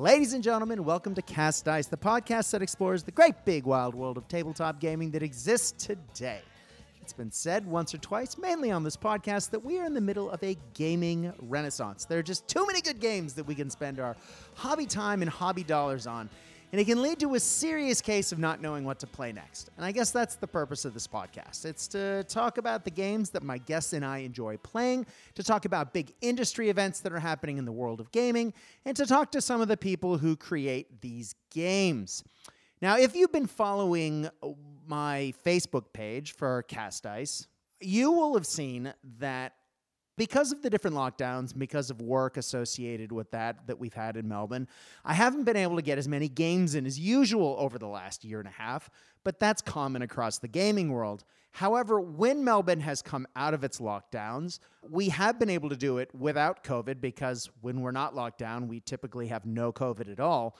Ladies and gentlemen, welcome to Cast Dice, the podcast that explores the great big wild world of tabletop gaming that exists today. It's been said once or twice, mainly on this podcast, that we are in the middle of a gaming renaissance. There are just too many good games that we can spend our hobby time and hobby dollars on and it can lead to a serious case of not knowing what to play next. And I guess that's the purpose of this podcast. It's to talk about the games that my guests and I enjoy playing, to talk about big industry events that are happening in the world of gaming, and to talk to some of the people who create these games. Now, if you've been following my Facebook page for Cast Dice, you will have seen that because of the different lockdowns, because of work associated with that that we've had in Melbourne, I haven't been able to get as many games in as usual over the last year and a half, but that's common across the gaming world. However, when Melbourne has come out of its lockdowns, we have been able to do it without COVID because when we're not locked down, we typically have no COVID at all.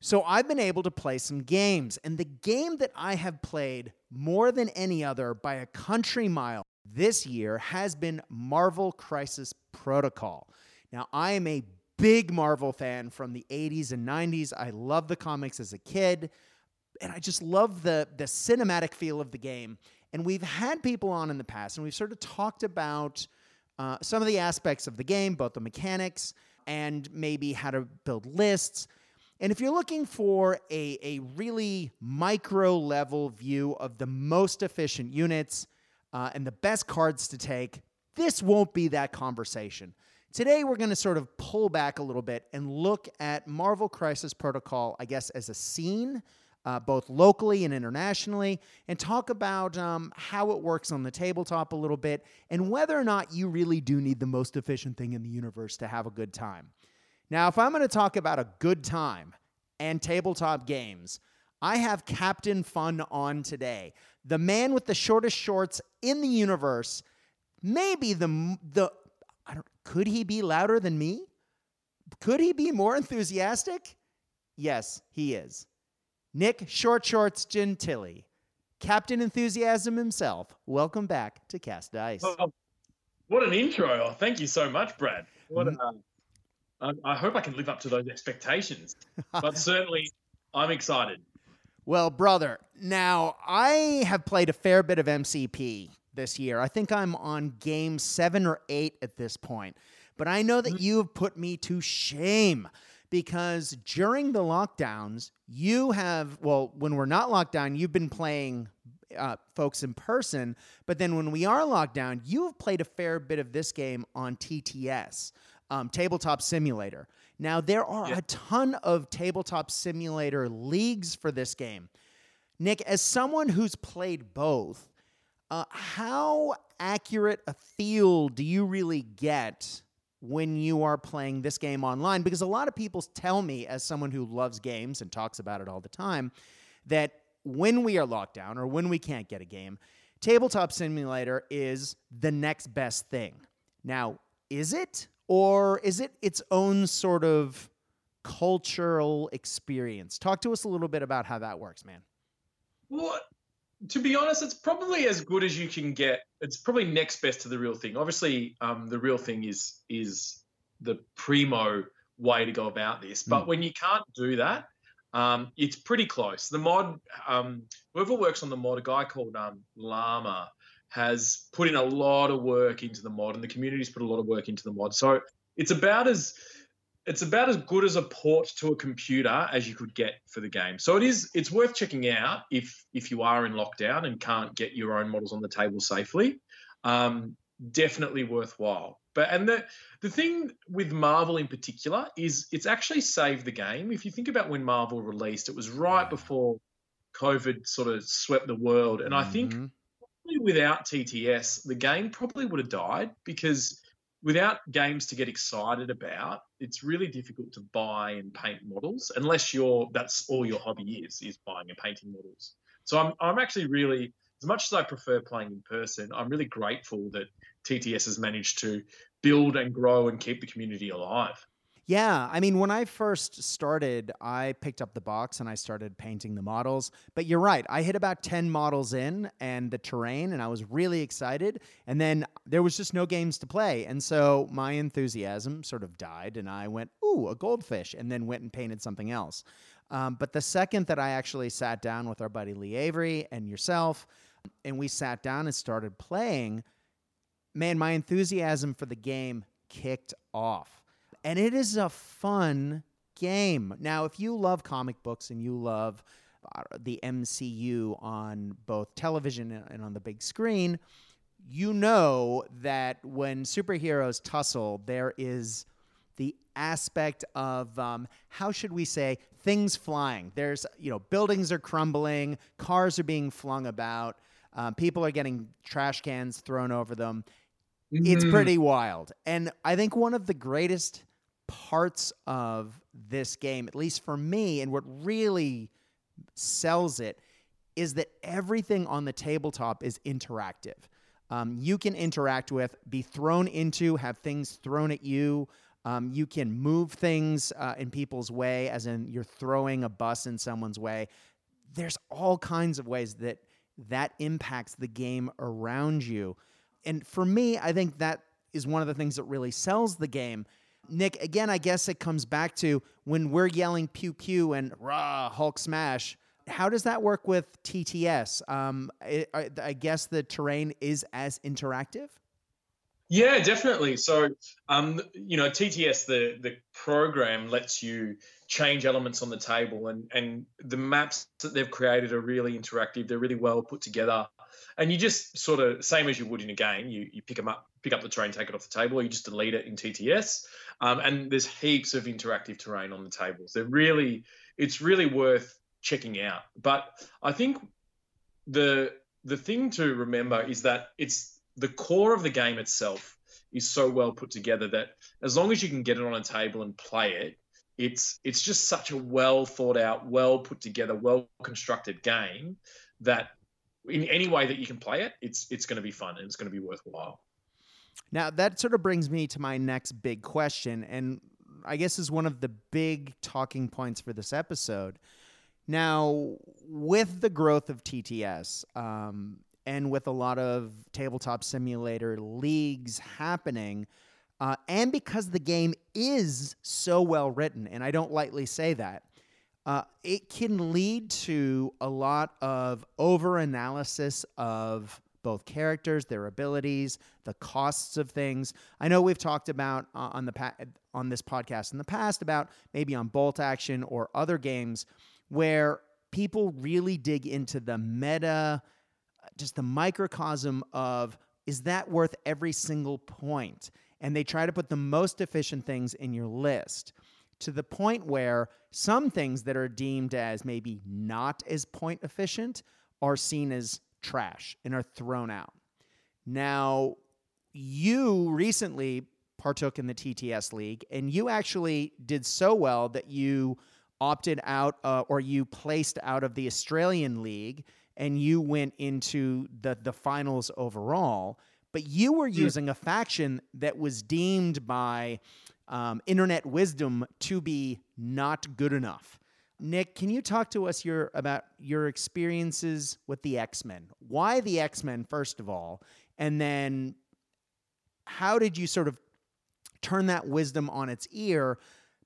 So I've been able to play some games, and the game that I have played more than any other by a country mile this year has been Marvel Crisis Protocol. Now, I am a big Marvel fan from the 80s and 90s. I love the comics as a kid, and I just love the, the cinematic feel of the game. And we've had people on in the past, and we've sort of talked about uh, some of the aspects of the game, both the mechanics and maybe how to build lists. And if you're looking for a, a really micro level view of the most efficient units, uh, and the best cards to take, this won't be that conversation. Today, we're going to sort of pull back a little bit and look at Marvel Crisis Protocol, I guess, as a scene, uh, both locally and internationally, and talk about um, how it works on the tabletop a little bit and whether or not you really do need the most efficient thing in the universe to have a good time. Now, if I'm going to talk about a good time and tabletop games, I have Captain Fun on today the man with the shortest shorts in the universe, maybe the the I don't could he be louder than me? Could he be more enthusiastic? Yes, he is. Nick Short Shorts Gentili, Captain Enthusiasm himself. Welcome back to Cast Dice. Oh, what an intro! Thank you so much, Brad. What a, I hope I can live up to those expectations. but certainly, I'm excited. Well, brother, now I have played a fair bit of MCP this year. I think I'm on game seven or eight at this point. But I know that mm-hmm. you have put me to shame because during the lockdowns, you have, well, when we're not locked down, you've been playing uh, folks in person. But then when we are locked down, you have played a fair bit of this game on TTS, um, Tabletop Simulator. Now, there are yeah. a ton of tabletop simulator leagues for this game. Nick, as someone who's played both, uh, how accurate a feel do you really get when you are playing this game online? Because a lot of people tell me, as someone who loves games and talks about it all the time, that when we are locked down or when we can't get a game, Tabletop Simulator is the next best thing. Now, is it? Or is it its own sort of cultural experience? Talk to us a little bit about how that works, man. Well, to be honest, it's probably as good as you can get. It's probably next best to the real thing. Obviously, um, the real thing is is the primo way to go about this. But mm. when you can't do that, um, it's pretty close. The mod, um, whoever works on the mod, a guy called um, Llama, has put in a lot of work into the mod, and the community's put a lot of work into the mod. So it's about as it's about as good as a port to a computer as you could get for the game. So it is it's worth checking out if if you are in lockdown and can't get your own models on the table safely. Um, definitely worthwhile. But and the the thing with Marvel in particular is it's actually saved the game. If you think about when Marvel released, it was right before COVID sort of swept the world, and mm-hmm. I think mm-hmm without TTS, the game probably would have died because without games to get excited about, it's really difficult to buy and paint models unless you're that's all your hobby is is buying and painting models. So I'm I'm actually really as much as I prefer playing in person, I'm really grateful that TTS has managed to build and grow and keep the community alive. Yeah, I mean, when I first started, I picked up the box and I started painting the models. But you're right, I hit about 10 models in and the terrain, and I was really excited. And then there was just no games to play. And so my enthusiasm sort of died, and I went, ooh, a goldfish, and then went and painted something else. Um, but the second that I actually sat down with our buddy Lee Avery and yourself, and we sat down and started playing, man, my enthusiasm for the game kicked off and it is a fun game. Now, if you love comic books and you love uh, the MCU on both television and on the big screen, you know that when superheroes tussle, there is the aspect of um, how should we say things flying. There's you know buildings are crumbling, cars are being flung about, um, people are getting trash cans thrown over them. Mm-hmm. It's pretty wild, and I think one of the greatest parts of this game, at least for me, and what really sells it is that everything on the tabletop is interactive. Um, you can interact with, be thrown into, have things thrown at you. Um, you can move things uh, in people's way, as in you're throwing a bus in someone's way. There's all kinds of ways that that impacts the game around you. And for me, I think that is one of the things that really sells the game Nick, again, I guess it comes back to when we're yelling pew pew and rah, Hulk smash. How does that work with TTS? Um, I, I guess the terrain is as interactive. Yeah, definitely. So, um, you know, TTS, the the program lets you change elements on the table, and and the maps that they've created are really interactive. They're really well put together, and you just sort of same as you would in a game. You you pick them up, pick up the terrain, take it off the table, or you just delete it in TTS. Um, and there's heaps of interactive terrain on the tables. They're really, it's really worth checking out. But I think the the thing to remember is that it's the core of the game itself is so well put together that as long as you can get it on a table and play it, it's it's just such a well thought out, well put together, well constructed game that in any way that you can play it, it's it's going to be fun and it's going to be worthwhile. Now, that sort of brings me to my next big question, and I guess is one of the big talking points for this episode. Now, with the growth of TTS um, and with a lot of tabletop simulator leagues happening, uh, and because the game is so well written, and I don't lightly say that, uh, it can lead to a lot of over analysis of both characters, their abilities, the costs of things. I know we've talked about uh, on the pa- on this podcast in the past about maybe on Bolt Action or other games where people really dig into the meta, just the microcosm of is that worth every single point? And they try to put the most efficient things in your list to the point where some things that are deemed as maybe not as point efficient are seen as trash and are thrown out. Now, you recently partook in the TTS League, and you actually did so well that you opted out uh, or you placed out of the Australian League and you went into the, the finals overall. But you were using a faction that was deemed by um, internet wisdom to be not good enough. Nick, can you talk to us your about your experiences with the X-Men? Why the X-Men first of all, and then how did you sort of turn that wisdom on its ear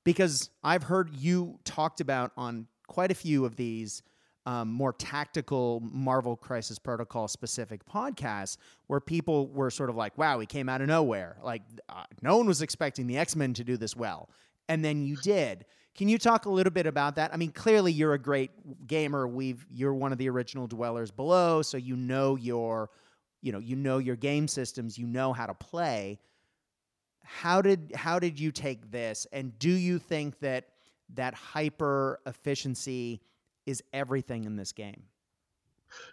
because I've heard you talked about on quite a few of these um, more tactical Marvel Crisis Protocol specific podcasts where people were sort of like, wow, he came out of nowhere. Like, uh, no one was expecting the X Men to do this well. And then you did. Can you talk a little bit about that? I mean, clearly you're a great gamer. We've you're one of the original dwellers below, so you know your, you know, you know your game systems. You know how to play. How did how did you take this, and do you think that that hyper efficiency is everything in this game?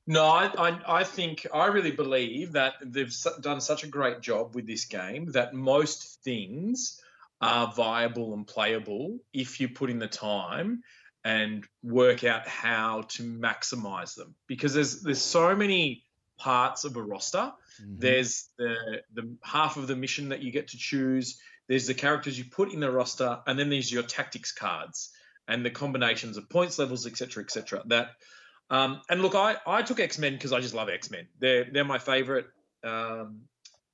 No, I, I, I, think I really believe that they've done such a great job with this game that most things are viable and playable if you put in the time and work out how to maximize them because there's there's so many parts of a roster mm-hmm. there's the the half of the mission that you get to choose there's the characters you put in the roster, and then there's your tactics cards and the combinations of points levels, etc., etc. That um, and look, I I took X Men because I just love X Men. They're they're my favorite. Um,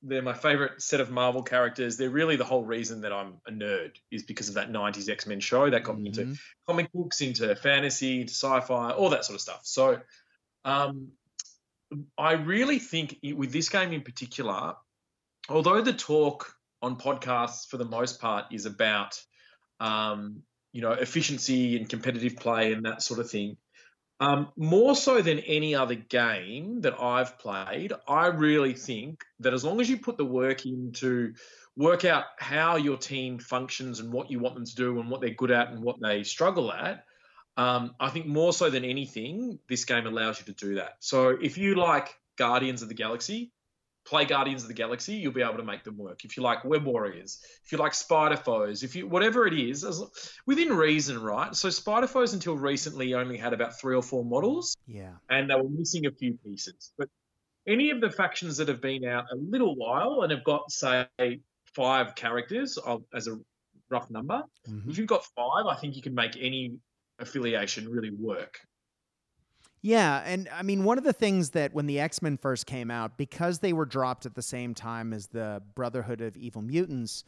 they're my favorite set of Marvel characters. They're really the whole reason that I'm a nerd is because of that 90s X Men show that got me mm-hmm. into comic books, into fantasy, into sci fi, all that sort of stuff. So um, I really think with this game in particular, although the talk on podcasts for the most part is about, um, you know, efficiency and competitive play and that sort of thing, um, more so than any other game that I've played, I really think that as long as you put the work in to work out how your team functions and what you want them to do and what they're good at and what they struggle at, um, I think more so than anything, this game allows you to do that. So if you like Guardians of the Galaxy, play Guardians of the Galaxy, you'll be able to make them work. If you like Web Warriors, if you like Spider Foes, if you whatever it is, as, within reason, right? So Spider Foes until recently only had about three or four models, yeah, and they were missing a few pieces. But any of the factions that have been out a little while and have got say five characters as a rough number, mm-hmm. if you've got five, I think you can make any affiliation really work. Yeah, and I mean, one of the things that when the X Men first came out, because they were dropped at the same time as the Brotherhood of Evil Mutants,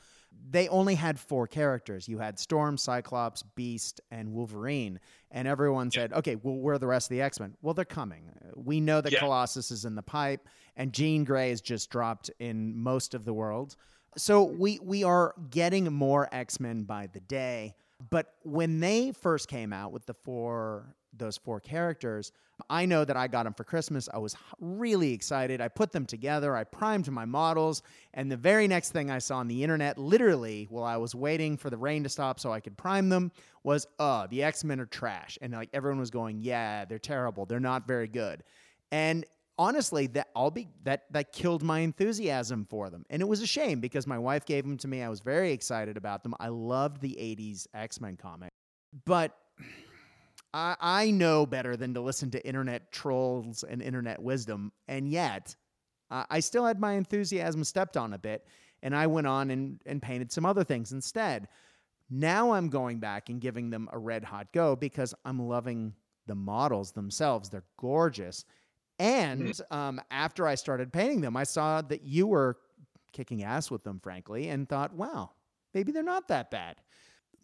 they only had four characters. You had Storm, Cyclops, Beast, and Wolverine. And everyone said, okay, well, where are the rest of the X Men? Well, they're coming. We know that yeah. Colossus is in the pipe, and Jean Grey is just dropped in most of the world. So we, we are getting more X Men by the day. But when they first came out with the four those four characters. I know that I got them for Christmas. I was really excited. I put them together. I primed my models, and the very next thing I saw on the internet, literally while I was waiting for the rain to stop so I could prime them, was, "Oh, the X Men are trash," and like everyone was going, "Yeah, they're terrible. They're not very good," and honestly that all be that that killed my enthusiasm for them and it was a shame because my wife gave them to me i was very excited about them i loved the 80s x-men comic but I, I know better than to listen to internet trolls and internet wisdom. And yet, uh, I still had my enthusiasm stepped on a bit. And I went on and, and painted some other things instead. Now I'm going back and giving them a red hot go because I'm loving the models themselves. They're gorgeous. And mm-hmm. um, after I started painting them, I saw that you were kicking ass with them, frankly, and thought, wow, maybe they're not that bad.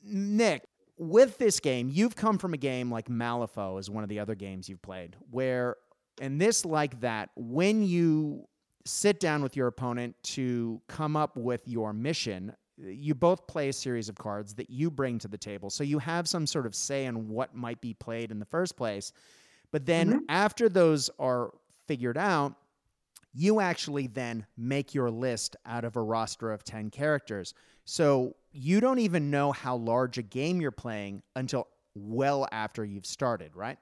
Nick, with this game, you've come from a game like Malifaux, is one of the other games you've played, where, and this like that, when you sit down with your opponent to come up with your mission, you both play a series of cards that you bring to the table. So you have some sort of say in what might be played in the first place. But then mm-hmm. after those are figured out, you actually then make your list out of a roster of 10 characters. So you don't even know how large a game you're playing until well after you've started, right?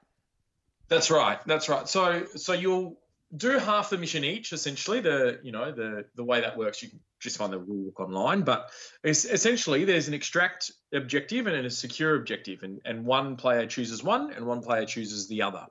That's right. That's right. So so you'll do half the mission each essentially the you know the the way that works you can just find the rule book online but essentially there's an extract objective and a secure objective and, and one player chooses one and one player chooses the other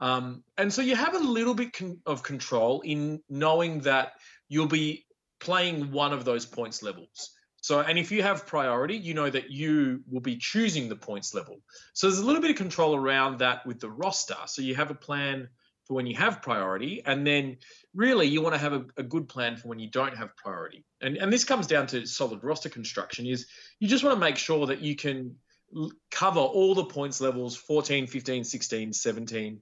um, and so you have a little bit con- of control in knowing that you'll be playing one of those points levels so, and if you have priority, you know that you will be choosing the points level. So there's a little bit of control around that with the roster. So you have a plan for when you have priority, and then really you want to have a, a good plan for when you don't have priority. And and this comes down to solid roster construction. Is you just want to make sure that you can cover all the points levels 14, 15, 16, 17,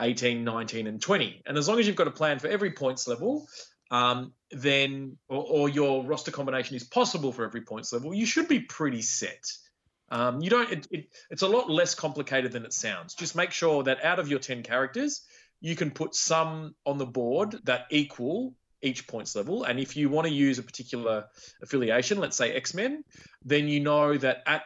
18, 19, and 20. And as long as you've got a plan for every points level, um, then or, or, your roster combination is possible for every points level, you should be pretty set. Um, you don't. It, it, it's a lot less complicated than it sounds. Just make sure that out of your ten characters, you can put some on the board that equal each points level. And if you want to use a particular affiliation, let's say X Men, then you know that at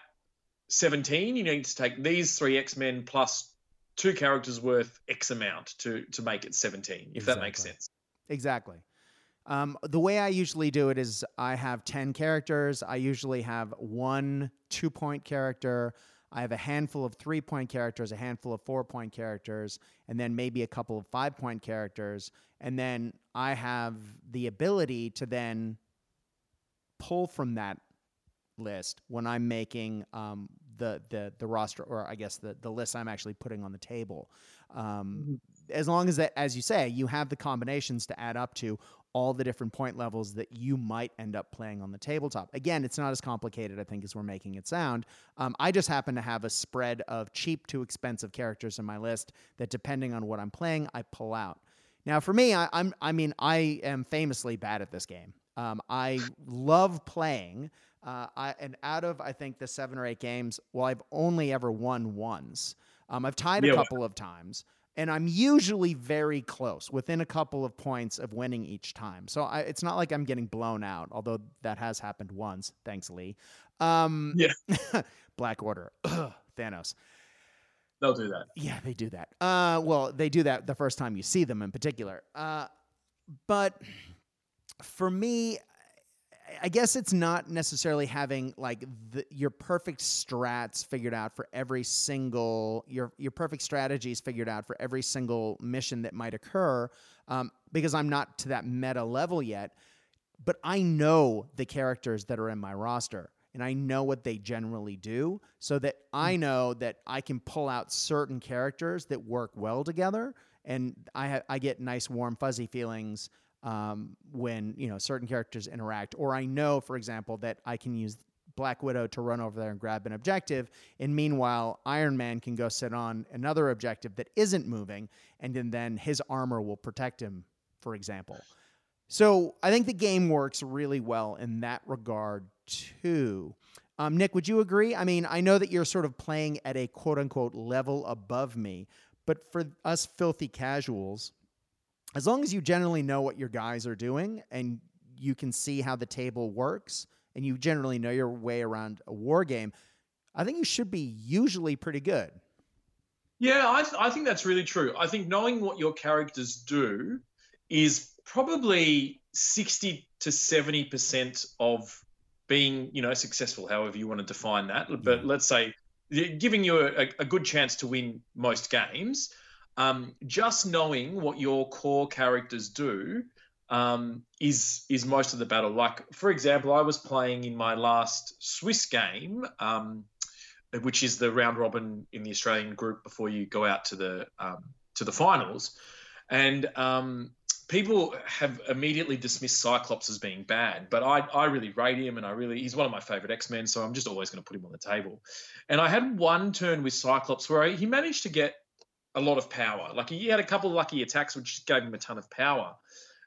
17 you need to take these three X Men plus two characters worth X amount to to make it 17. If exactly. that makes sense. Exactly. Um, the way I usually do it is I have 10 characters. I usually have one two point character. I have a handful of three point characters, a handful of four point characters, and then maybe a couple of five point characters. And then I have the ability to then pull from that list when I'm making um, the the the roster, or I guess the the list I'm actually putting on the table. Um, Mhm. As long as that, as you say, you have the combinations to add up to all the different point levels that you might end up playing on the tabletop. Again, it's not as complicated, I think, as we're making it sound. Um, I just happen to have a spread of cheap to expensive characters in my list that, depending on what I'm playing, I pull out. Now, for me, I, I'm I mean, I am famously bad at this game. Um, I love playing. Uh, I, and out of I think the seven or eight games, well, I've only ever won once. Um, I've tied a Yeah, couple of times, and I'm usually very close, within a couple of points of winning each time. So I, it's not like I'm getting blown out, although that has happened once. Thanks, Lee. Um, Yeah. Black Order, Ugh, Thanos. They'll do that. Yeah, they do that. Uh, well, they do that the first time you see them in particular. Uh, but for me, I guess it's not necessarily having like the, your perfect strats figured out for every single your your perfect strategies figured out for every single mission that might occur, um, because I'm not to that meta level yet. But I know the characters that are in my roster, and I know what they generally do, so that I know that I can pull out certain characters that work well together, and I ha- I get nice warm fuzzy feelings um, when you know certain characters interact, or I know, for example, that I can use Black Widow to run over there and grab an objective, and meanwhile Iron Man can go sit on another objective that isn't moving, and then, then his armor will protect him, for example. So I think the game works really well in that regard too. Um, Nick, would you agree? I mean, I know that you're sort of playing at a quote unquote level above me, but for us filthy casuals, as long as you generally know what your guys are doing and you can see how the table works and you generally know your way around a war game, I think you should be usually pretty good. Yeah, I, th- I think that's really true. I think knowing what your characters do is probably 60 to 70% of being, you know, successful, however you want to define that. But Yeah. let's say giving you a, a good chance to win most games, um, just knowing what your core characters do um, is is most of the battle. Like, for example, I was playing in my last Swiss game, um, which is the round robin in the Australian group before you go out to the um, to the finals, and um, people have immediately dismissed Cyclops as being bad, but I I really rate him, and I really he's one of my favorite X Men, so I'm just always going to put him on the table. And I had one turn with Cyclops where he managed to get a lot of power. Like he had a couple of lucky attacks, which gave him a ton of power.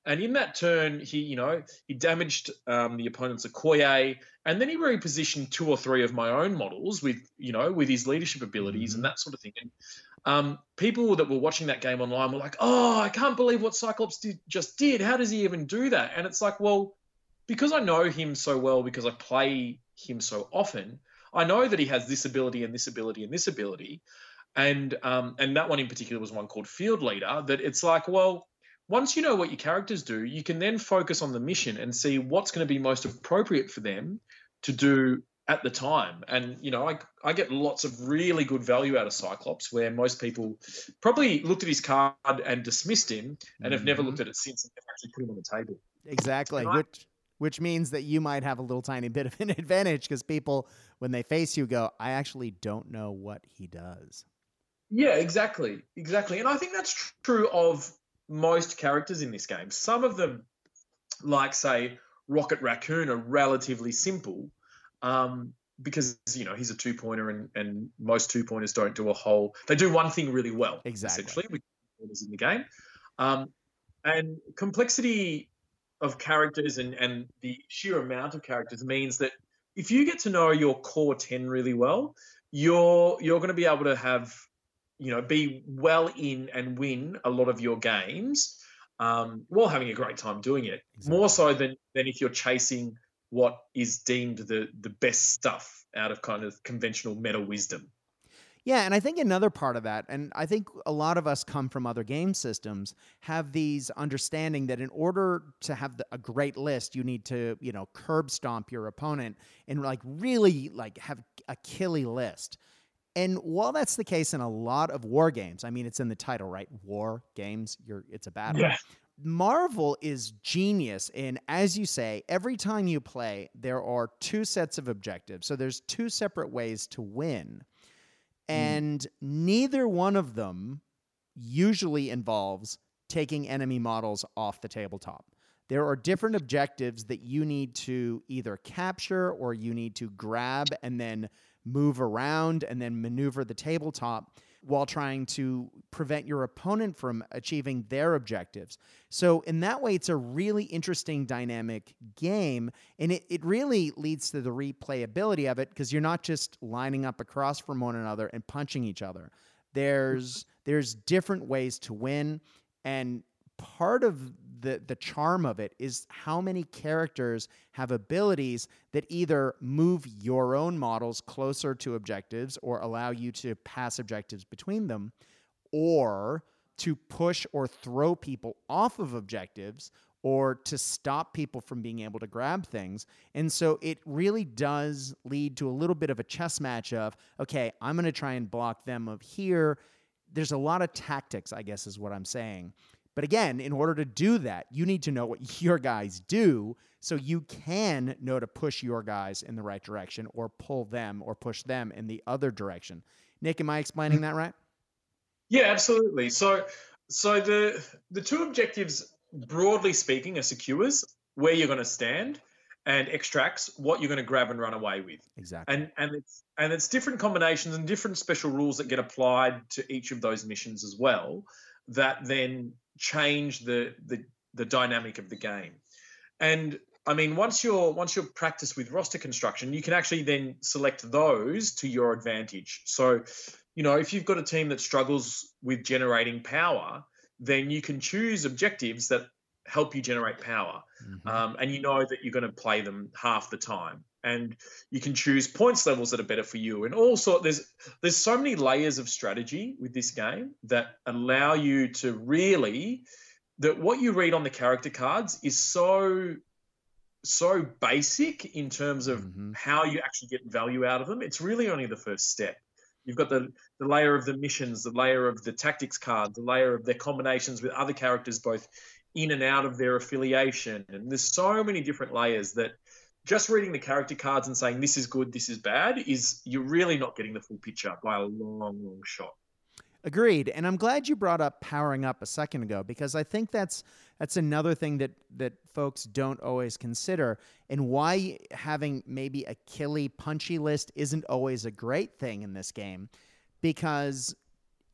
And in that turn, he, you know, he damaged um, the opponent's Okoye, and then he repositioned two or three of my own models with, you know, with his leadership abilities and that sort of thing. And um, people that were watching that game online were like, "Oh, I can't believe what Cyclops did, just did. How does he even do that?" And it's like, well, because I know him so well, because I play him so often, I know that he has this ability and this ability and this ability, and um, and that one in particular was one called Field Leader. That it's like, well, once you know what your characters do, you can then focus on the mission and see what's going to be most appropriate for them to do at the time. And you know, I I get lots of really good value out of Cyclops, where most people probably looked at his card and dismissed him, and have never Mhm. looked at it since and actually put him on the table. Exactly, I- which which means that you might have a little tiny bit of an advantage because people, when they face you, go, "I actually don't know what he does." Yeah, exactly, exactly, and I think that's tr- true of most characters in this game. Some of them, like say Rocket Raccoon, are relatively simple, um, because you know he's a two pointer, and and most two pointers don't do a whole. They do one thing really well, Exactly. essentially, which is in the game, um, and complexity of characters and and the sheer amount of characters means that if you get to know your core ten really well, you're you're going to be able to have you know be well in and win a lot of your games um, while having a great time doing it. More so than than if you're chasing what is deemed the the best stuff out of kind of conventional meta wisdom. Yeah, and I think another part of that, and I think a lot of us come from other game systems, have these understanding that in order to have the, a great list, you need to, you know, curb stomp your opponent and like really like have a killy list. And while that's the case in a lot of war games, I mean, it's in the title, right? War games, you're it's a battle. Yeah. Marvel is genius in, as you say, every time you play, there are two sets of objectives. So there's two separate ways to win. Mm-hmm. And neither one of them usually involves taking enemy models off the tabletop. There are different objectives that you need to either capture or you need to grab and then move around and then maneuver the tabletop while trying to prevent your opponent from achieving their objectives. So, in that way, it's a really interesting dynamic game. And it, it really leads to the replayability of it because you're not just lining up across from one another and punching each other. There's there's different ways to win. And part of the the charm of it is how many characters have abilities that either move your own models closer to objectives or allow you to pass objectives between them or to push or throw people off of objectives or to stop people from being able to grab things. And so it really does lead to a little bit of a chess match of, okay, I'm going to try and block them of here. There's a lot of tactics, I guess, is what I'm saying. But again, in order to do that, you need to know what your guys do so you can know to push your guys in the right direction or pull them or push them in the other direction. Nick, am I explaining that right? Yeah, absolutely. So so the the two objectives broadly speaking are secures, where you're going to stand, and extracts, what you're going to grab and run away with. Exactly. And and it's and it's different combinations and different special rules that get applied to each of those missions as well that then change the the the dynamic of the game. And I mean, once you're once you're practiced with roster construction, you can actually then select those to your advantage. So, you know, if you've got a team that struggles with generating power, then you can choose objectives that help you generate power, mm-hmm. um, and you know that you're going to play them half the time. And you can choose points levels that are better for you, and also there's there's so many layers of strategy with this game that allow you to really that what you read on the character cards is so so basic in terms of mm-hmm. how you actually get value out of them. It's really only the first step. You've got the, the layer of the missions, the layer of the tactics cards, the layer of their combinations with other characters, both in and out of their affiliation. And there's so many different layers that just reading the character cards and saying this is good, this is bad, is you're really not getting the full picture by a long, long shot. Agreed. And I'm glad you brought up powering up a second ago because I think that's that's another thing that that folks don't always consider and why having maybe a killy punchy list isn't always a great thing in this game because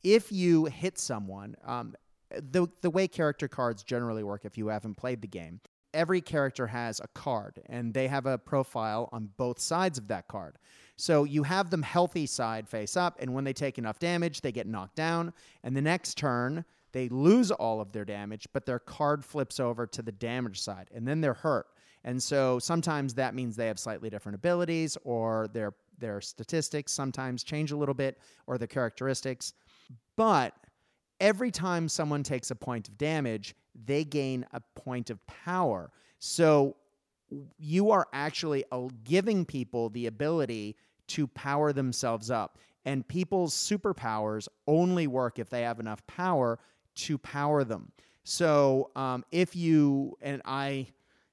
if you hit someone um, the the way character cards generally work if you haven't played the game every character has a card and they have a profile on both sides of that card. So you have them healthy side face up and when they take enough damage they get knocked down. And the next turn they lose all of their damage but their card flips over to the damage side and then they're hurt. And so sometimes that means they have slightly different abilities or their their statistics sometimes change a little bit or their characteristics. But every time someone takes a point of damage, they gain a point of power. So you are actually giving people the ability to power themselves up. And people's superpowers only work if they have enough power to power them. So um, if you, and I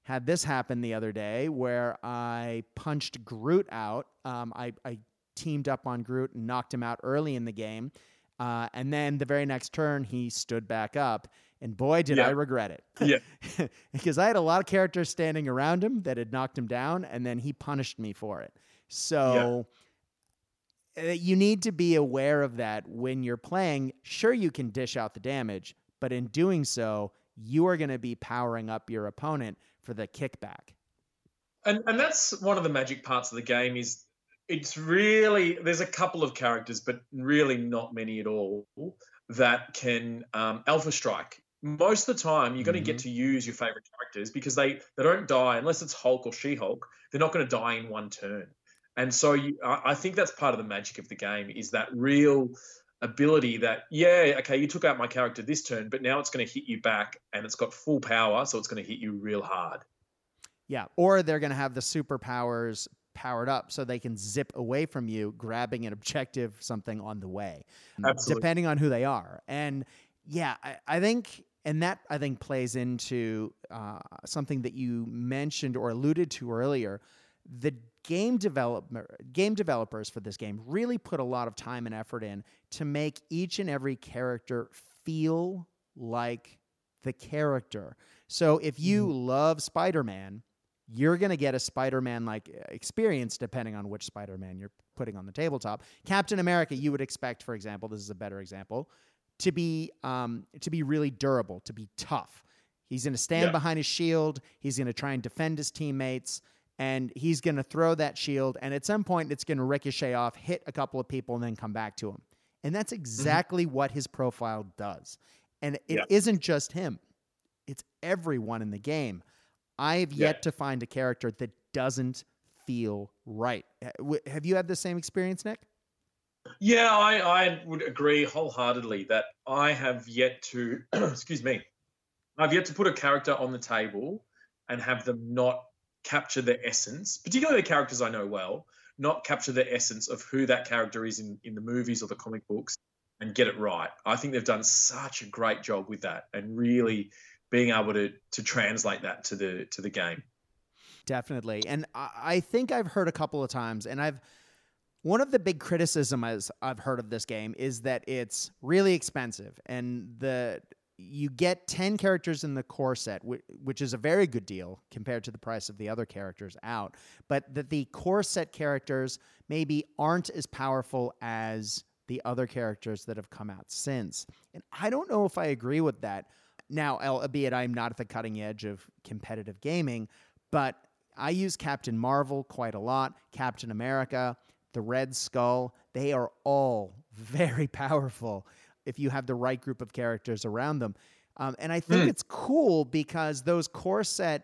had this happen the other day where I punched Groot out, um, I, I teamed up on Groot and knocked him out early in the game. Uh, and then the very next turn, he stood back up. And boy, did yeah. I regret it. Yeah. because I had a lot of characters standing around him that had knocked him down, and then he punished me for it. So yeah. you need to be aware of that when you're playing. Sure, you can dish out the damage, but in doing so, you are going to be powering up your opponent for the kickback. And, and that's one of the magic parts of the game is it's really there's a couple of characters, but really not many at all that can um, alpha strike. Most of the time, you're going mm-hmm. to get to use your favorite characters because they they don't die unless it's Hulk or She Hulk. They're not going to die in one turn, and so you, I, I think that's part of the magic of the game is that real ability that yeah okay you took out my character this turn but now it's going to hit you back and it's got full power so it's going to hit you real hard yeah or they're going to have the superpowers powered up so they can zip away from you, grabbing an objective, something on the way, Absolutely. depending on who they are. And yeah, I, I think and that I think plays into uh, something that you mentioned or alluded to earlier. The game developer game developers for this game really put a lot of time and effort in to make each and every character feel like the character. So if you mm. love Spider-Man, you're going to get a Spider-Man like experience depending on which Spider-Man you're putting on the tabletop. Captain America, you would expect, for example, this is a better example, to be um, to be really durable, to be tough. He's going to stand yeah. behind his shield. He's going to try and defend his teammates, and he's going to throw that shield. And at some point, it's going to ricochet off, hit a couple of people, and then come back to him. And that's mm-hmm. exactly mm-hmm. what his profile does. And it yeah. not just him; it's everyone in the game. I've yet yeah. to find a character that doesn't feel right. Have you had the same experience, Nick? Yeah, I, I would agree wholeheartedly that I have yet to, excuse me, I've yet to put a character on the table and have them not capture the essence, particularly the characters I know well, not capture the essence of who that character is in, in the movies or the comic books and get it right. I think they've done such a great job with that and really being able to to translate that to the to the game. Definitely. And I think I've heard a couple of times and I've one of the big criticisms I've heard of this game is that it's really expensive and the you get 10 characters in the core set which is a very good deal compared to the price of the other characters out but that the core set characters maybe aren't as powerful as the other characters that have come out since and i don't know if i agree with that now albeit i'm not at the cutting edge of competitive gaming but i use captain marvel quite a lot captain america the Red Skull, they are all very powerful if you have the right group of characters around them. Um, and I think mm. it's cool because those core set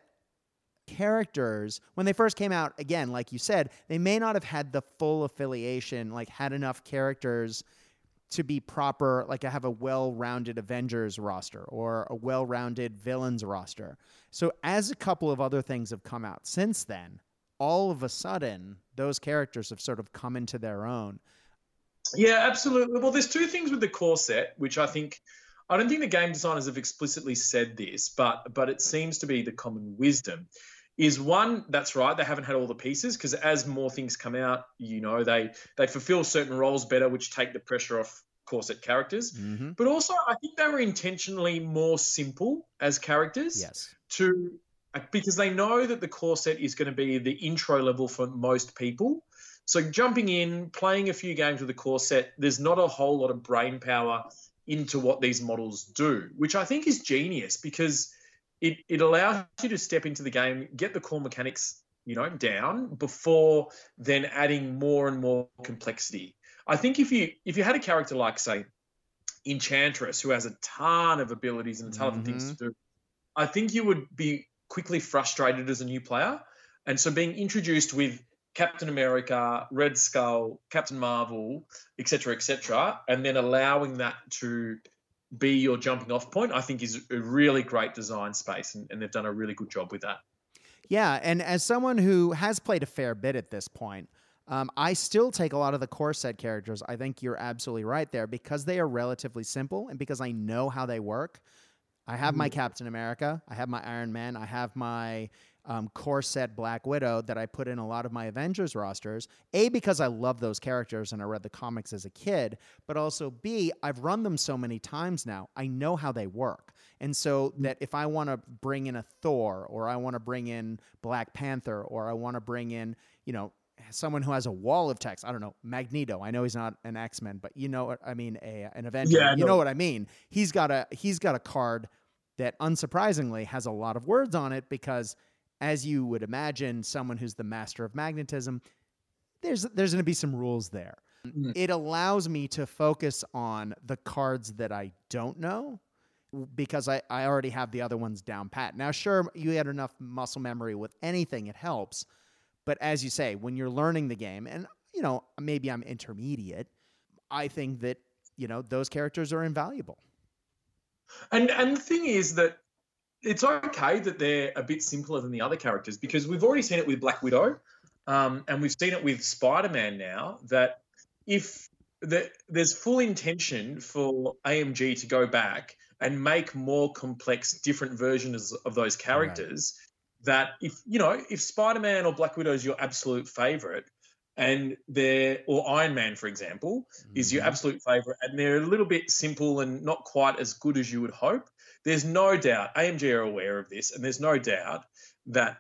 characters, when they first came out, again, like you said, they may not have had the full affiliation, like had enough characters to be proper, like I have a well rounded Avengers roster or a well rounded villains roster. So, as a couple of other things have come out since then, all of a sudden those characters have sort of come into their own. Yeah, absolutely. Well, there's two things with the core set, which I think I don't think the game designers have explicitly said this, but but it seems to be the common wisdom. Is one that's right? They haven't had all the pieces because as more things come out, you know they they fulfill certain roles better, which take the pressure off core set characters. Mm-hmm. But also, I think they were intentionally more simple as characters. Yes. To because they know that the core set is going to be the intro level for most people. So jumping in, playing a few games with the core set there's not a whole lot of brain power into what these models do, which I think is genius because it, it allows you to step into the game, get the core mechanics, you know, down before then adding more and more complexity. I think if you if you had a character like say Enchantress who has a ton of abilities and a ton mm-hmm. of things to do, I think you would be quickly frustrated as a new player. And so being introduced with Captain America, Red Skull, Captain Marvel, etc., etc., and then allowing that to be your jumping off point, I think is a really great design space, and, and they've done a really good job with that. Yeah, and as someone who has played a fair bit at this point, um, I still take a lot of the core set characters. I think you're absolutely right there because they are relatively simple and because I know how they work. I have my Captain America, I have my Iron Man, I have my um, core set Black Widow that I put in a lot of my Avengers rosters. A, because I love those characters and I read the comics as a kid, but also B, I've run them so many times now. I know how they work. And so that if I want to bring in a Thor or I want to bring in Black Panther or I want to bring in, you know, someone who has a wall of text. I don't know Magneto. I know he's not an X Men, but you know what I mean. A an Avenger. Yeah, you know what I mean. He's got a he's got a card that unsurprisingly has a lot of words on it because as you would imagine someone who's the master of magnetism there's there's going to be some rules there. Mm-hmm. it allows me to focus on the cards that i don't know because I, I already have the other ones down pat. Now sure you had enough muscle memory with anything it helps but as you say when you're learning the game and you know maybe i'm intermediate i think that you know those characters are invaluable. And and the thing is that it's okay that they're a bit simpler than the other characters because we've already seen it with Black Widow, um, and we've seen it with Spider Man now. That if the, there's full intention for AMG to go back and make more complex, different versions of those characters. Right. That if you know, if Spider Man or Black Widow is your absolute favorite, and they're or Iron Man, for example, mm-hmm. is your mm-hmm. absolute favorite, and they're a little bit simple and not quite as good as you would hope. There's no doubt AMG are aware of this, and there's no doubt that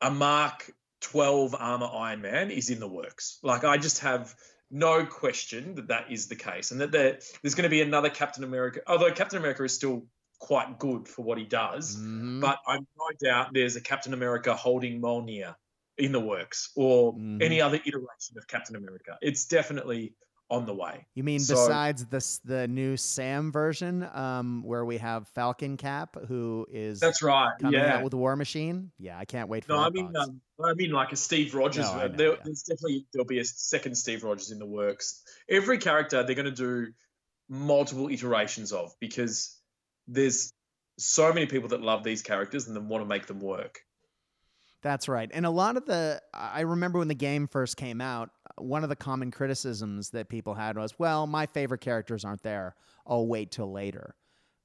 a Mark 12 armor Iron Man is in the works. Like I just have no question that that is the case, and that there, there's going to be another Captain America. Although Captain America is still quite good for what he does, mm-hmm. but I'm no doubt there's a Captain America holding Mjolnir in the works, or mm-hmm. any other iteration of Captain America. It's definitely on the way. You mean so, besides this the new Sam version, um, where we have Falcon Cap, who is that's right, coming yeah. out with War Machine? Yeah, I can't wait for. No, I mean, um, I mean like a Steve Rogers. No, know, there, yeah. There's definitely there'll be a second Steve Rogers in the works. Every character they're going to do multiple iterations of because there's so many people that love these characters and then want to make them work. That's right. And a lot of the, I remember when the game first came out, one of the common criticisms that people had was, well, my favorite characters aren't there. I'll wait till later.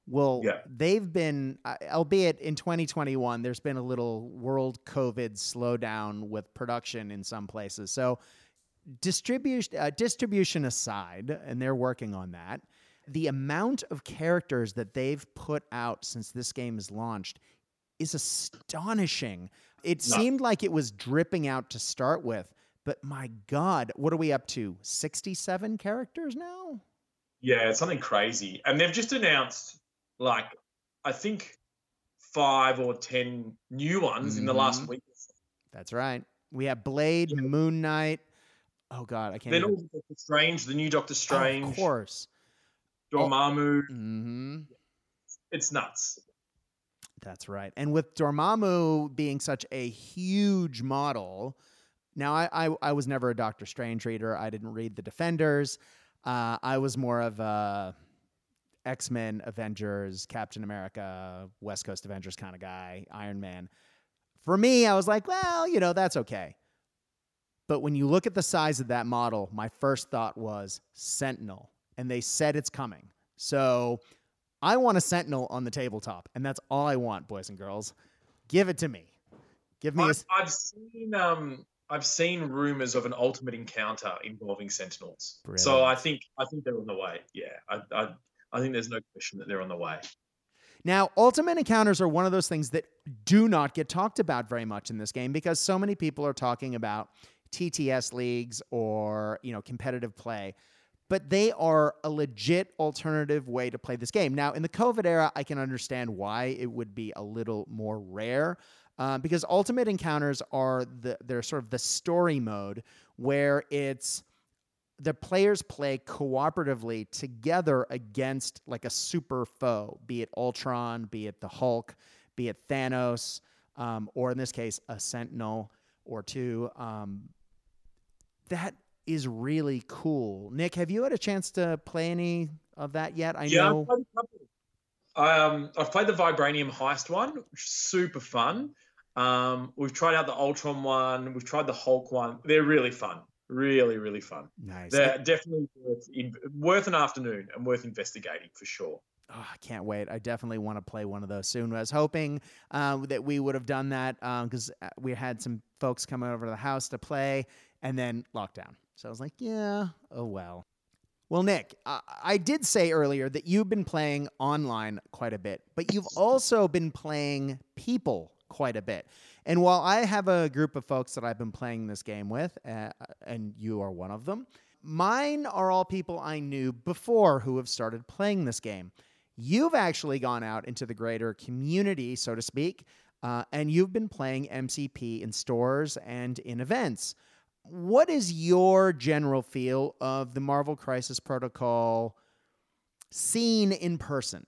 Well, yeah. they've been, uh, albeit in 2021, there's been a little world COVID slowdown with production in some places. So, distribution uh, distribution aside, and they're working on that. The amount of characters that they've put out since this game is launched is astonishing. It no. seemed like it was dripping out to start with, but my God, what are we up to? 67 characters now? Yeah, it's something crazy. And they've just announced, like, I think five or 10 new ones mm-hmm. in the last mm-hmm. week. That's right. We have Blade, yeah. Moon Knight. Oh, God, I can't. Then all Doctor Strange, the new Doctor Strange. Oh, of course. Dormammu. Oh, mm-hmm. It's nuts. That's right. And with Dormammu being such a huge model, now I, I, I was never a Doctor Strange reader. I didn't read the Defenders. Uh, I was more of a X Men, Avengers, Captain America, West Coast Avengers kind of guy, Iron Man. For me, I was like, well, you know, that's okay. But when you look at the size of that model, my first thought was Sentinel, and they said it's coming. So I want a Sentinel on the tabletop, and that's all I want, boys and girls. Give it to me. Give me. I've, a... I've seen um, I've seen rumors of an ultimate encounter involving Sentinels. Brilliant. So I think I think they're on the way. Yeah, I, I I think there's no question that they're on the way. Now, ultimate encounters are one of those things that do not get talked about very much in this game because so many people are talking about TTS leagues or you know competitive play but they are a legit alternative way to play this game. Now, in the COVID era, I can understand why it would be a little more rare. Um, because ultimate encounters are the they're sort of the story mode where it's the players play cooperatively together against like a super foe, be it Ultron, be it the Hulk, be it Thanos, um, or in this case, a Sentinel or two. Um, that is really cool. Nick, have you had a chance to play any of that yet? I yeah, know. Um, I've played the Vibranium Heist one, which is super fun. Um, we've tried out the Ultron one. We've tried the Hulk one. They're really fun. Really, really fun. Nice. They're definitely worth, worth an afternoon and worth investigating for sure. Oh, I can't wait. I definitely want to play one of those soon. I was hoping um, that we would have done that because um, we had some folks come over to the house to play and then lockdown. So I was like, yeah, oh well. Well, Nick, I, I did say earlier that you've been playing online quite a bit, but you've also been playing people quite a bit. And while I have a group of folks that I've been playing this game with, uh, and you are one of them, mine are all people I knew before who have started playing this game. You've actually gone out into the greater community, so to speak, uh, and you've been playing MCP in stores and in events what is your general feel of the Marvel Crisis Protocol scene in person?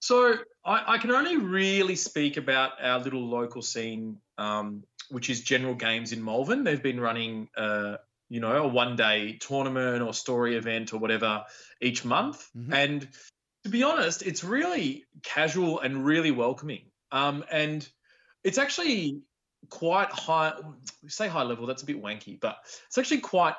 So I, I can only really speak about our little local scene, um, which is General Games in Malvern. They've been running, uh, you know, a one-day tournament or story event or whatever each month, mm-hmm. and to be honest, it's really casual and really welcoming. Um, and it's actually quite high. We say high level, that's a bit wanky, but it's actually quite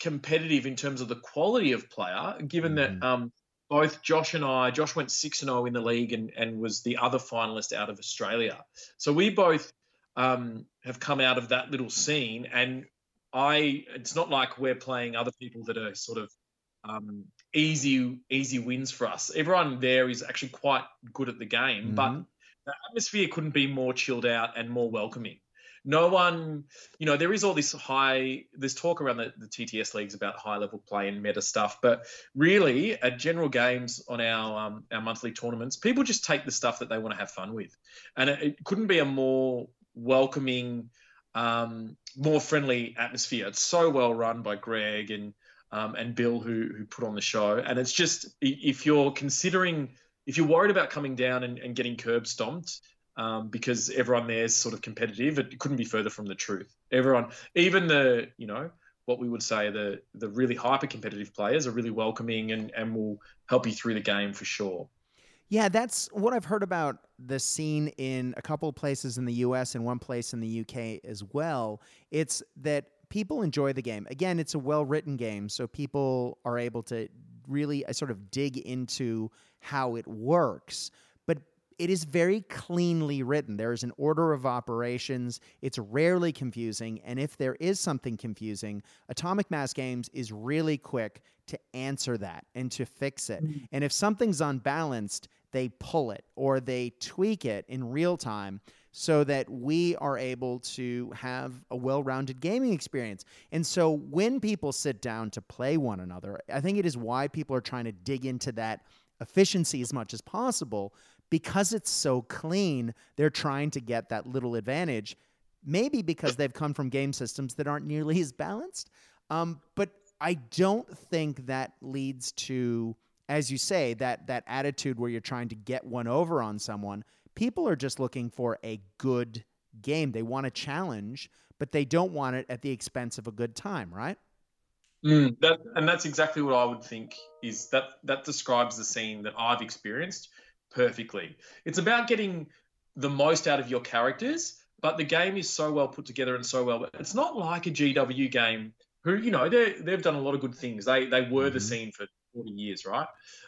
competitive in terms of the quality of player, given mm. that um, both Josh and I, Josh went 6 0 in the league and, and was the other finalist out of Australia. So we both um, have come out of that little scene. And I, it's not like we're playing other people that are sort of um, easy, easy wins for us. Everyone there is actually quite good at the game, mm-hmm. but the atmosphere couldn't be more chilled out and more welcoming. No one, you know, there is all this high, there's talk around the, the TTS leagues about high level play and meta stuff, but really at general games on our um, our monthly tournaments, people just take the stuff that they want to have fun with, and it, it couldn't be a more welcoming, um, more friendly atmosphere. It's so well run by Greg and um, and Bill who who put on the show, and it's just if you're considering if you're worried about coming down and, and getting curb stomped, um, because everyone there is sort of competitive. It couldn't be further from the truth. Everyone, even the you know what we would say the the really hyper competitive players are really welcoming and and will help you through the game for sure. Yeah, that's what I've heard about the scene in a couple of places in the US and one place in the UK as well. It's that people enjoy the game. Again, it's a well written game, so people are able to really uh, sort of dig into how it works But it is very cleanly written. There is an order of operations. It's rarely confusing. And if there is something confusing, Atomic Mass Games is really quick to answer that and to fix it. Mm-hmm. And if something's unbalanced, they pull it or they tweak it in real time so that we are able to have a well rounded gaming experience. And so when people sit down to play one another, I think it is why people are trying to dig into that efficiency as much as possible because it's so clean, they're trying to get that little advantage. Maybe because they've come from game systems that aren't nearly as balanced. Um, but I don't think that leads to, as you say, that that attitude where you're trying to get one over on someone. People are just looking for a good game. They want a challenge, but they don't want it at the expense of a good time, right? Mm, that, and that's exactly what I would think is that that describes the scene that I've experienced perfectly. It's about getting the most out of your characters, but the game is so well put together and so well. It's not like a GW game who, you know, they they've done a lot of good things. They they were mm-hmm. the scene for 40 years, right?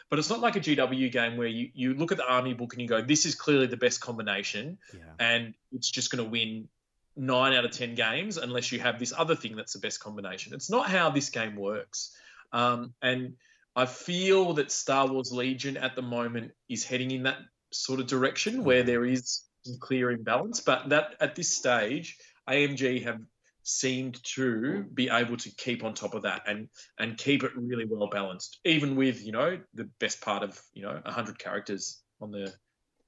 But it's not like a GW game where you, you look at the army book and you go, this is clearly the best combination, yeah. and it's just going to win nine out of 10 games unless you have this other thing that's the best combination. It's not how this game works. Um, and I feel that Star Wars Legion at the moment is heading in that sort of direction where mm-hmm. there is some clear imbalance. But that at this stage, AMG have seemed to be able to keep on top of that and and keep it really well balanced, even with you know the best part of you know hundred characters on the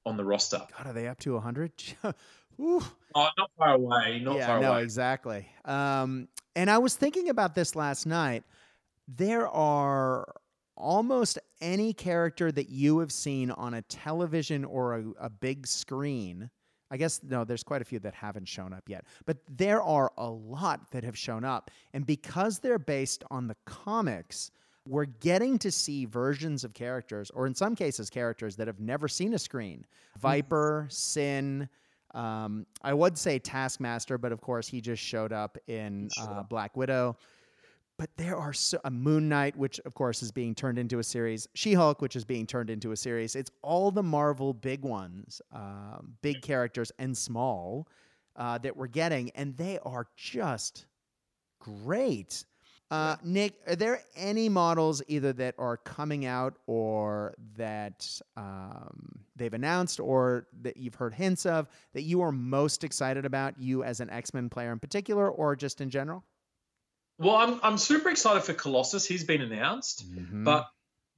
on the roster. God, are they up to hundred? oh, not far away. Not yeah, far no, away. exactly. Um, and I was thinking about this last night. There are almost any character that you have seen on a television or a, a, big screen. I guess, no, there's quite a few that haven't shown up yet, but there are a lot that have shown up. And because they're based on the comics, we're getting to see versions of characters, or in some cases, characters that have never seen a screen. Hmm. Viper, Sin, um, I would say Taskmaster, but of course, he just showed up in uh, Black Widow but there are so, a Moon Knight, which of course is being turned into a series, She Hulk, which is being turned into a series. It's all the Marvel big ones, uh, big characters and small uh, that we're getting, and they are just great. Uh, Nick, are there any models either that are coming out or that um, they've announced or that you've heard hints of that you are most excited about, you as an X Men player in particular, or just in general? Well, I'm I'm super excited for Colossus. He's been announced, mm-hmm. but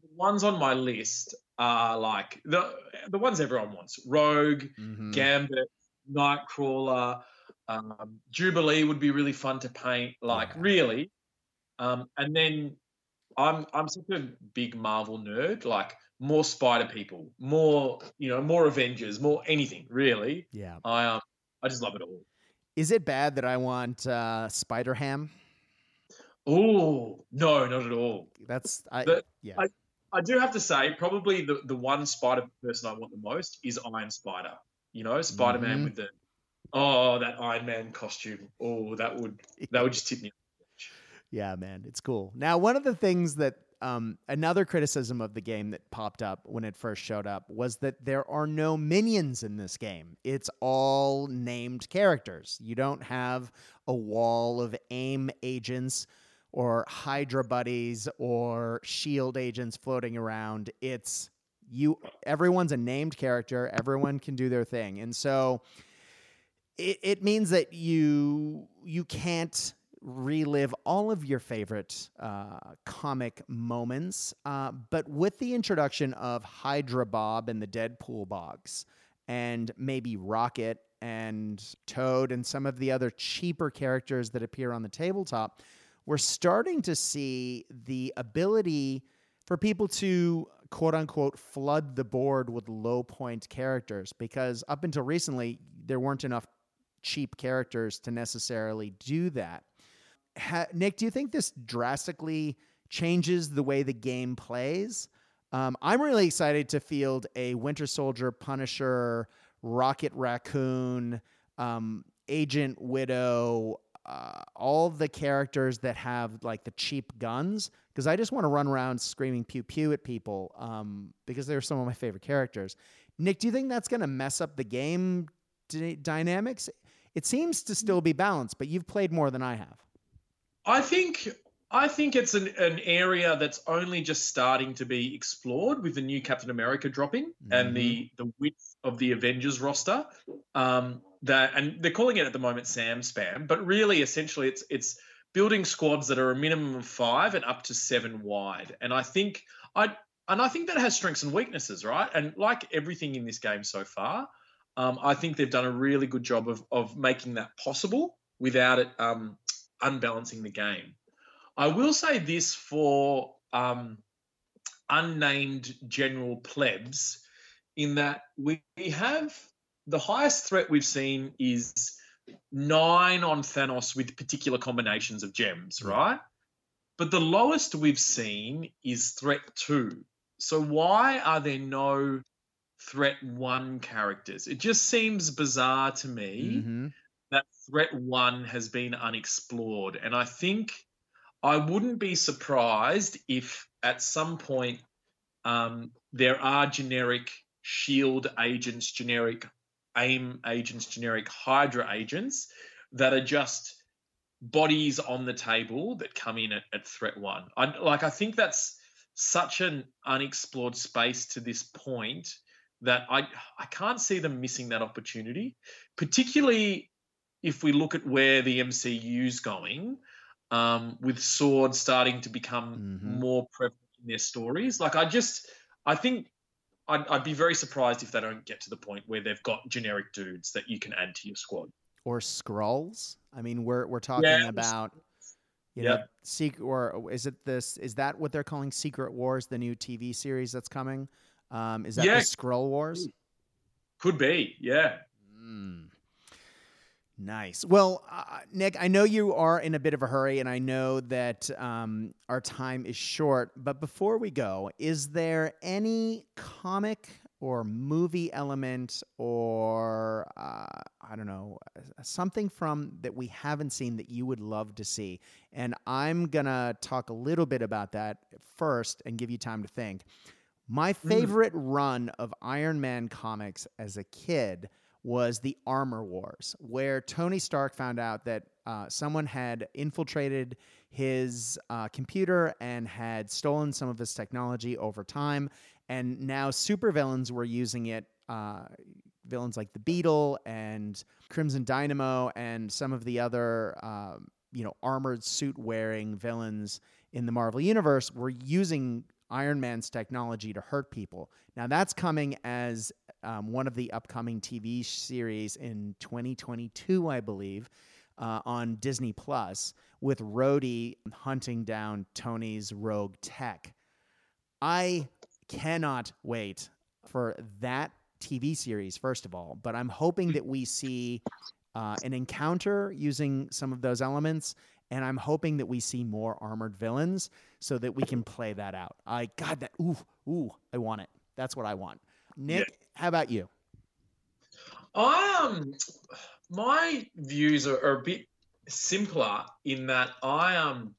the ones on my list are like the the ones everyone wants: Rogue, mm-hmm. Gambit, Nightcrawler, um, Jubilee would be really fun to paint. Like yeah. really, um, and then I'm I'm such a big Marvel nerd. Like more Spider people, more you know, more Avengers, more anything really. Yeah, I um I just love it all. Is it bad that I want uh, Spider Ham? Oh no, not at all. That's I the, yeah. I, I do have to say, probably the, the one Spider person I want the most is Iron Spider. You know, Spider Man mm-hmm. with the oh that Iron Man costume. Oh, that would that would just tip me. Yeah, man, it's cool. Now, one of the things that um, another criticism of the game that popped up when it first showed up was that there are no minions in this game. It's all named characters. You don't have a wall of aim agents or Hydra buddies or shield agents floating around. It's you everyone's a named character, everyone can do their thing. And so it, it means that you you can't relive all of your favorite uh, comic moments, uh, but with the introduction of Hydra Bob and the Deadpool box, and maybe Rocket and Toad and some of the other cheaper characters that appear on the tabletop, we're starting to see the ability for people to quote unquote flood the board with low point characters because up until recently there weren't enough cheap characters to necessarily do that. Ha- Nick, do you think this drastically changes the way the game plays? Um, I'm really excited to field a Winter Soldier, Punisher, Rocket Raccoon, um, Agent Widow, uh, all the characters that have like the cheap guns because I just want to run around screaming pew pew at people um, because they're some of my favorite characters. Nick, do you think that's going to mess up the game d- dynamics? It seems to still be balanced, but you've played more than I have. I think I think it's an, an area that's only just starting to be explored with the new Captain America dropping mm-hmm. and the the width of the Avengers roster. Um, that and they're calling it at the moment Sam Spam, but really essentially it's it's building squads that are a minimum of five and up to seven wide. And I think I and I think that has strengths and weaknesses, right? And like everything in this game so far, um, I think they've done a really good job of of making that possible without it um, unbalancing the game. I will say this for um, unnamed general plebs, in that we have the highest threat we've seen is nine on Thanos with particular combinations of gems, right? But the lowest we've seen is threat two. So why are there no threat one characters. It just seems bizarre to me mm-hmm. that threat one has been unexplored. And I think I wouldn't be surprised if at some point um, there are generic shield agents, generic aim agents, generic Hydra agents that are just bodies on the table that come in at, at threat one. I, like I think that's such an unexplored space to this point that I I can't see them missing that opportunity, particularly if we look at where the MCU's going, um, with Sword starting to become mm-hmm. more prevalent in their stories. Like I just I think I'd, I'd be very surprised if they don't get to the point where they've got generic dudes that you can add to your squad or Skrulls. I mean, we're we're talking yeah, about you yep. know, secret or is it this? Is that what they're calling Secret Wars, the new TV series that's coming? Um, is that yeah. the Skrull Wars? Could be, yeah. Mm. Nice. Well, uh, Nick, I know you are in a bit of a hurry, and I know that um, our time is short. But before we go, is there any comic or movie element, or uh, I don't know, something from that we haven't seen that you would love to see? And I'm gonna talk a little bit about that first, and give you time to think. My mm. favorite mm. run of Iron Man comics as a kid was the Armor Wars, where Tony Stark found out that uh, someone had infiltrated his uh, computer and had stolen some of his technology over time, and now supervillains were using it. Uh, villains like the Beetle and Crimson Dynamo and some of the other, um, you know, armored suit wearing villains in the Marvel universe were using Iron Man's technology to hurt people. Now, that's coming as um, one of the upcoming TV series in 2022, I believe, uh, on Disney Plus, with Rhodey hunting down Tony's rogue tech. I cannot wait for that TV series, first of all, but I'm hoping that we see uh, an encounter using some of those elements and I'm hoping that we see more armored villains so that we can play that out. I God that ooh ooh I want it. That's what I want. Nick, yeah. how about you? I um my views are, are, a bit simpler in that I um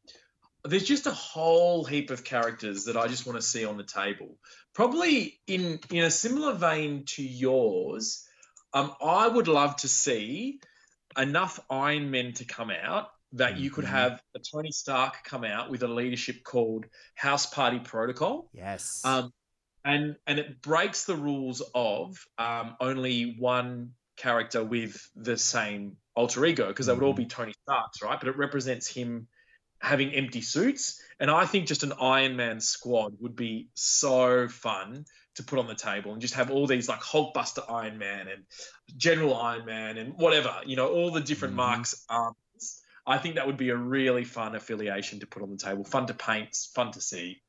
there's just a whole heap of characters that I just want to see on the table. Probably in in a similar vein to yours, um, I would love to see enough Iron Men to come out that you could Mhm. have a Tony Stark come out with a leadership called House Party Protocol. Yes. Um, and and it breaks the rules of um, only one character with the same alter ego because they would all be Tony Starks, right? But it represents him having empty suits, and I think just an Iron Man squad would be so fun to put on the table and just have all these like Hulkbuster Iron Man and General Iron Man and whatever, you know, all the different Mhm. marks. arms. I think that would be a really fun affiliation to put on the table, fun to paint, fun to see.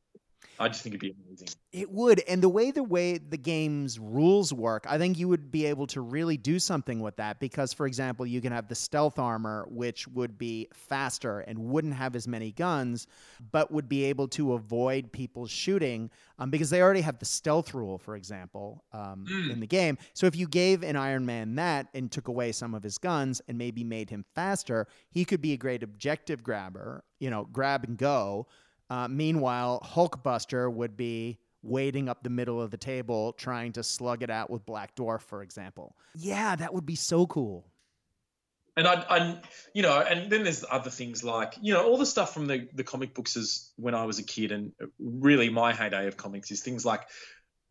I just think it'd be amazing. It would, and the way the way the game's rules work, I think you would be able to really do something with that. Because, for example, you can have the stealth armor, which would be faster and wouldn't have as many guns, but would be able to avoid people shooting um, because they already have the stealth rule, for example, um, Mm. in the game. So if you gave an Iron Man that and took away some of his guns and maybe made him faster, he could be a great objective grabber. You know, grab and go. Uh, meanwhile, Hulkbuster would be waiting up the middle of the table trying to slug it out with Black Dwarf, for example. Yeah, that would be so cool. And I, I, you know, and then there's other things like, you know, all the stuff from the, the comic books as when I was a kid, and really my heyday of comics is things like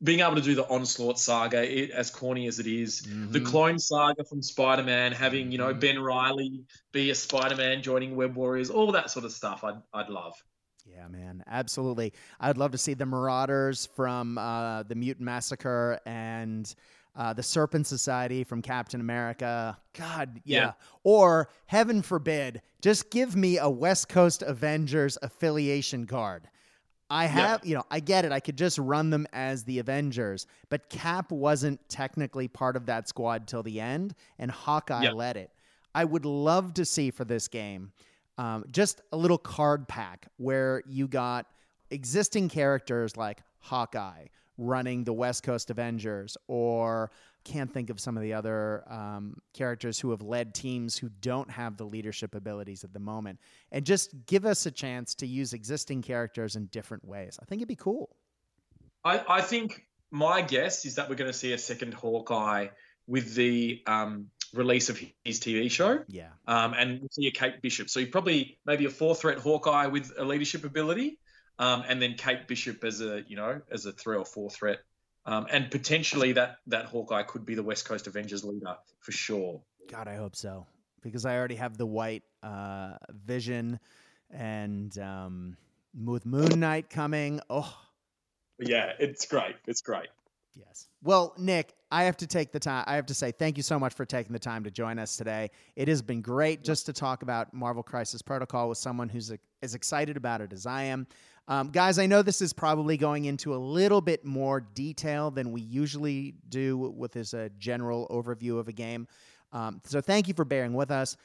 being able to do the Onslaught saga, it, as corny as it is, the Mhm. Clone Saga from Spider Man, having you know Mhm. Ben Reilly be a Spider Man joining Web Warriors, all that sort of stuff. I'd I'd love. Yeah, man, absolutely. I'd love to see the Marauders from uh, the Mutant Massacre and uh, the Serpent Society from Captain America. God, yeah. Yeah. Or heaven forbid, just give me a West Coast Avengers affiliation card. I have, you know, I get it. I could just run them as the Avengers, but Cap wasn't technically part of that squad till the end, and Hawkeye Yeah. led it. I would love to see for this game um, just a little card pack where you got existing characters like Hawkeye running the West Coast Avengers, or can't think of some of the other um, characters who have led teams who don't have the leadership abilities at the moment, and just give us a chance to use existing characters in different ways. I think it'd be cool. I, I think my guess is that we're going to see a second Hawkeye with the um, release of his TV show. Yeah. um, and we'll see a Kate Bishop. So you probably maybe a four threat Hawkeye with a leadership ability, um, and then Kate Bishop as a you know as a three or four threat, um, and potentially that that Hawkeye could be the West Coast Avengers leader for sure. God, I hope so because I already have the white uh, vision and um, with Moon Knight coming. Oh, Yeah, it's great. It's great. Yes. Well, Nick, I have to take the time. I have to say thank you so much for taking the time to join us today. It has been great just to talk about Marvel Crisis Protocol with someone who's as excited about it as I am. Um, guys, I know this is probably going into a little bit more detail than we usually do with this uh, general overview of a game. Um, so thank you for bearing with us.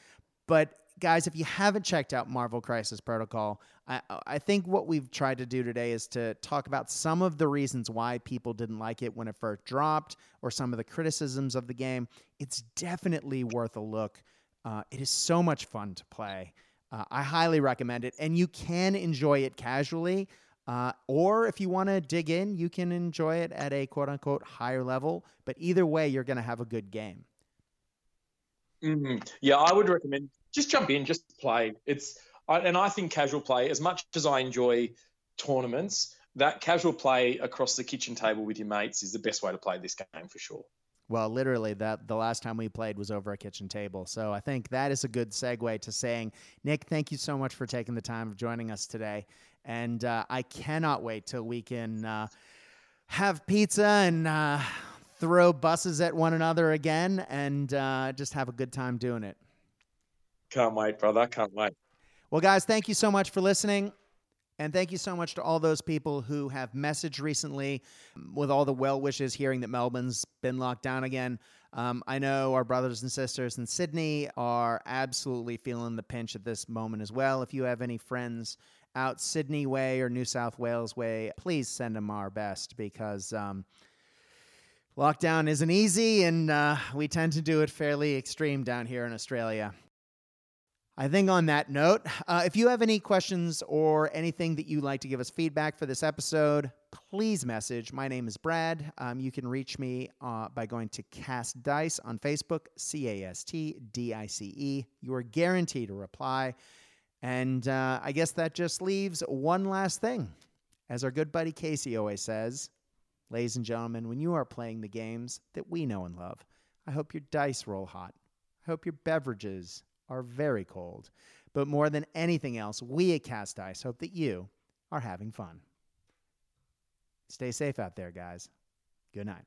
But guys, if you haven't checked out Marvel Crisis Protocol, I, think what we've tried to do today is to talk about some of the reasons why people didn't like it when it first dropped, or some of the criticisms of the game. It's definitely worth a look. Uh, it is so much fun to play. Uh, I highly recommend it, and you can enjoy it casually. Uh, or if you want to dig in, you can enjoy it at a quote unquote higher level. But either way, you're going to have a good game. Mhm. Yeah, I would recommend just jump in, just play. It's I, and I think casual play, as much as I enjoy tournaments, that casual play across the kitchen table with your mates is the best way to play this game for sure. Well, literally, that the last time we played was over a kitchen table. So I think that is a good segue to saying, Nick, thank you so much for taking the time of joining us today, and uh, I cannot wait till we can uh, have pizza and uh, throw buses at one another again, and uh, just have a good time doing it. Can't wait, brother. Can't wait. Well, guys, thank you so much for listening. And thank you so much to all those people who have messaged recently with all the well wishes, hearing that Melbourne's been locked down again. Um, I know our brothers and sisters in Sydney are absolutely feeling the pinch at this moment as well. If you have any friends out Sydney way or New South Wales way, please send them our best because um, lockdown isn't easy and uh, we tend to do it fairly extreme down here in Australia. I think on that note, uh, if you have any questions or anything that you'd like to give us feedback for this episode, please message. My name is Brad. Um, you can reach me uh, by going to Cast Dice on Facebook, C A S T D I C E. You are guaranteed a reply. And uh, I guess that just leaves one last thing. As our good buddy Casey always says, ladies and gentlemen, when you are playing the games that we know and love, I hope your dice roll hot. I hope your beverages are very cold. But more than anything else, we at Cast Dice hope that you are having fun. Stay safe out there, guys. Good night.